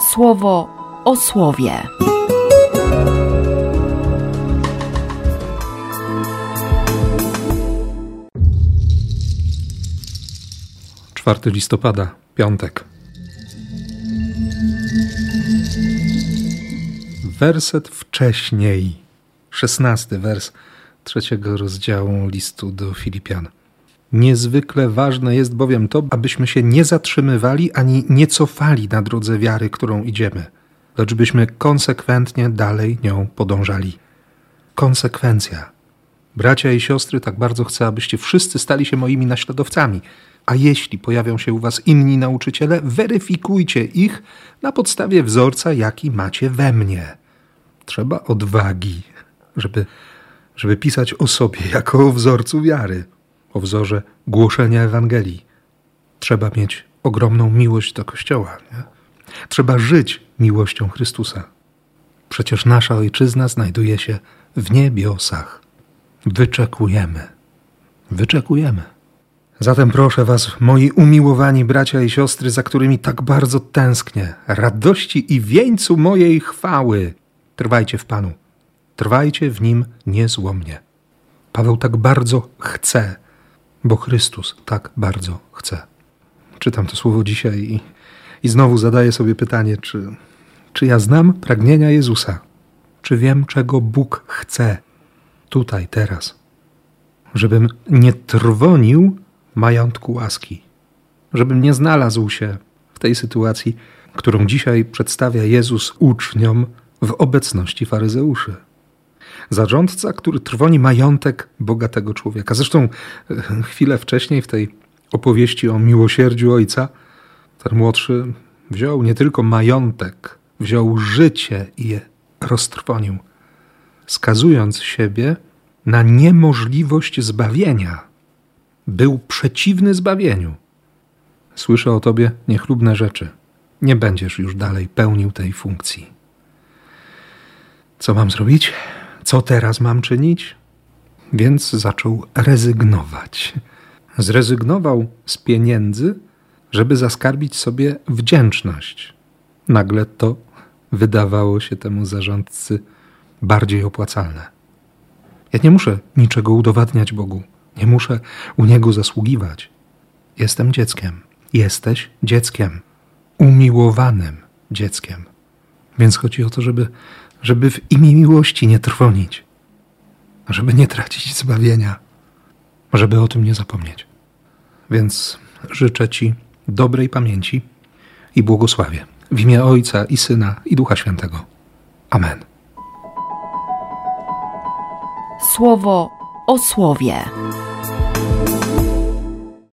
słowo o słowie. Czwarty listopada, piątek. Werset wcześniej, szesnasty wers trzeciego rozdziału listu do Filipian. Niezwykle ważne jest bowiem to, abyśmy się nie zatrzymywali ani nie cofali na drodze wiary, którą idziemy, lecz byśmy konsekwentnie dalej nią podążali. Konsekwencja. Bracia i siostry, tak bardzo chcę, abyście wszyscy stali się moimi naśladowcami. A jeśli pojawią się u was inni nauczyciele, weryfikujcie ich na podstawie wzorca, jaki macie we mnie. Trzeba odwagi, żeby, żeby pisać o sobie jako o wzorcu wiary o wzorze głoszenia Ewangelii. Trzeba mieć ogromną miłość do Kościoła. Nie? Trzeba żyć miłością Chrystusa. Przecież nasza ojczyzna znajduje się w niebiosach. Wyczekujemy. Wyczekujemy. Zatem proszę Was, moi umiłowani bracia i siostry, za którymi tak bardzo tęsknię, radości i wieńcu mojej chwały, trwajcie w Panu. Trwajcie w Nim niezłomnie. Paweł tak bardzo chce, bo Chrystus tak bardzo chce. Czytam to słowo dzisiaj i, i znowu zadaję sobie pytanie, czy, czy ja znam pragnienia Jezusa? Czy wiem, czego Bóg chce tutaj, teraz? Żebym nie trwonił majątku łaski, żebym nie znalazł się w tej sytuacji, którą dzisiaj przedstawia Jezus uczniom w obecności faryzeuszy. Zarządca, który trwoni majątek bogatego człowieka. Zresztą e, chwilę wcześniej w tej opowieści o miłosierdziu ojca, ten młodszy wziął nie tylko majątek, wziął życie i je roztrwonił, skazując siebie na niemożliwość zbawienia. Był przeciwny zbawieniu. Słyszę o tobie niechlubne rzeczy. Nie będziesz już dalej pełnił tej funkcji. Co mam zrobić? Co teraz mam czynić? Więc zaczął rezygnować. Zrezygnował z pieniędzy, żeby zaskarbić sobie wdzięczność. Nagle to wydawało się temu zarządcy bardziej opłacalne. Ja nie muszę niczego udowadniać Bogu, nie muszę u Niego zasługiwać. Jestem dzieckiem. Jesteś dzieckiem, umiłowanym dzieckiem. Więc chodzi o to, żeby żeby w imię miłości nie trwonić, żeby nie tracić zbawienia, żeby o tym nie zapomnieć. Więc życzę Ci dobrej pamięci i błogosławie w imię Ojca i Syna i Ducha Świętego. Amen. Słowo o słowie.